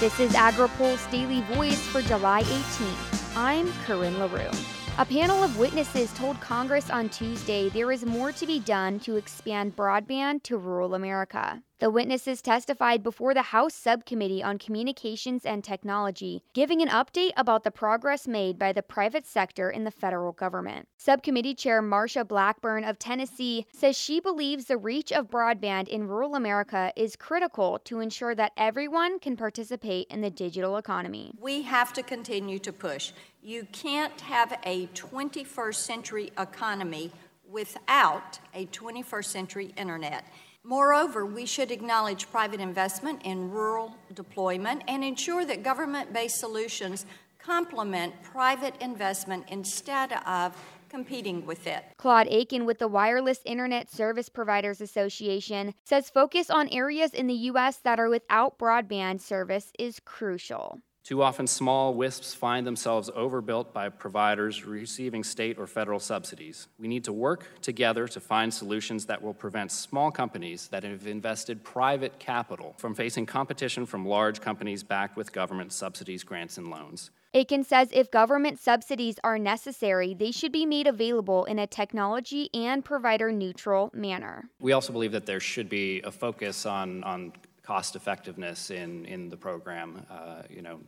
This is AgriPulse Daily Voice for July 18th. I'm Corinne LaRue. A panel of witnesses told Congress on Tuesday there is more to be done to expand broadband to rural America. The witnesses testified before the House Subcommittee on Communications and Technology, giving an update about the progress made by the private sector in the federal government. Subcommittee Chair Marsha Blackburn of Tennessee says she believes the reach of broadband in rural America is critical to ensure that everyone can participate in the digital economy. We have to continue to push. You can't have a 21st century economy without a 21st century internet. Moreover, we should acknowledge private investment in rural deployment and ensure that government based solutions complement private investment instead of competing with it. Claude Aiken with the Wireless Internet Service Providers Association says focus on areas in the U.S. that are without broadband service is crucial. Too often, small WISPs find themselves overbuilt by providers receiving state or federal subsidies. We need to work together to find solutions that will prevent small companies that have invested private capital from facing competition from large companies backed with government subsidies, grants, and loans. Aiken says if government subsidies are necessary, they should be made available in a technology and provider neutral manner. We also believe that there should be a focus on, on cost effectiveness in, in the program. Uh, you know,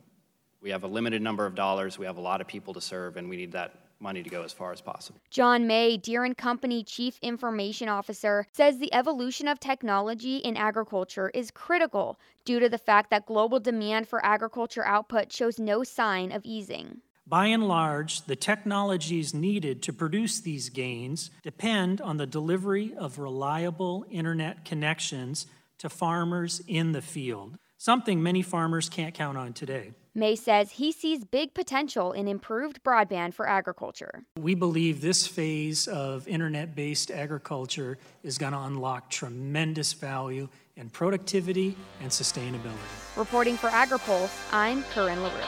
we have a limited number of dollars, we have a lot of people to serve, and we need that money to go as far as possible. John May, Deere and Company Chief Information Officer, says the evolution of technology in agriculture is critical due to the fact that global demand for agriculture output shows no sign of easing. By and large, the technologies needed to produce these gains depend on the delivery of reliable internet connections to farmers in the field, something many farmers can't count on today. May says he sees big potential in improved broadband for agriculture. We believe this phase of internet based agriculture is going to unlock tremendous value in productivity and sustainability. Reporting for AgriPulse, I'm Corinne LaRue.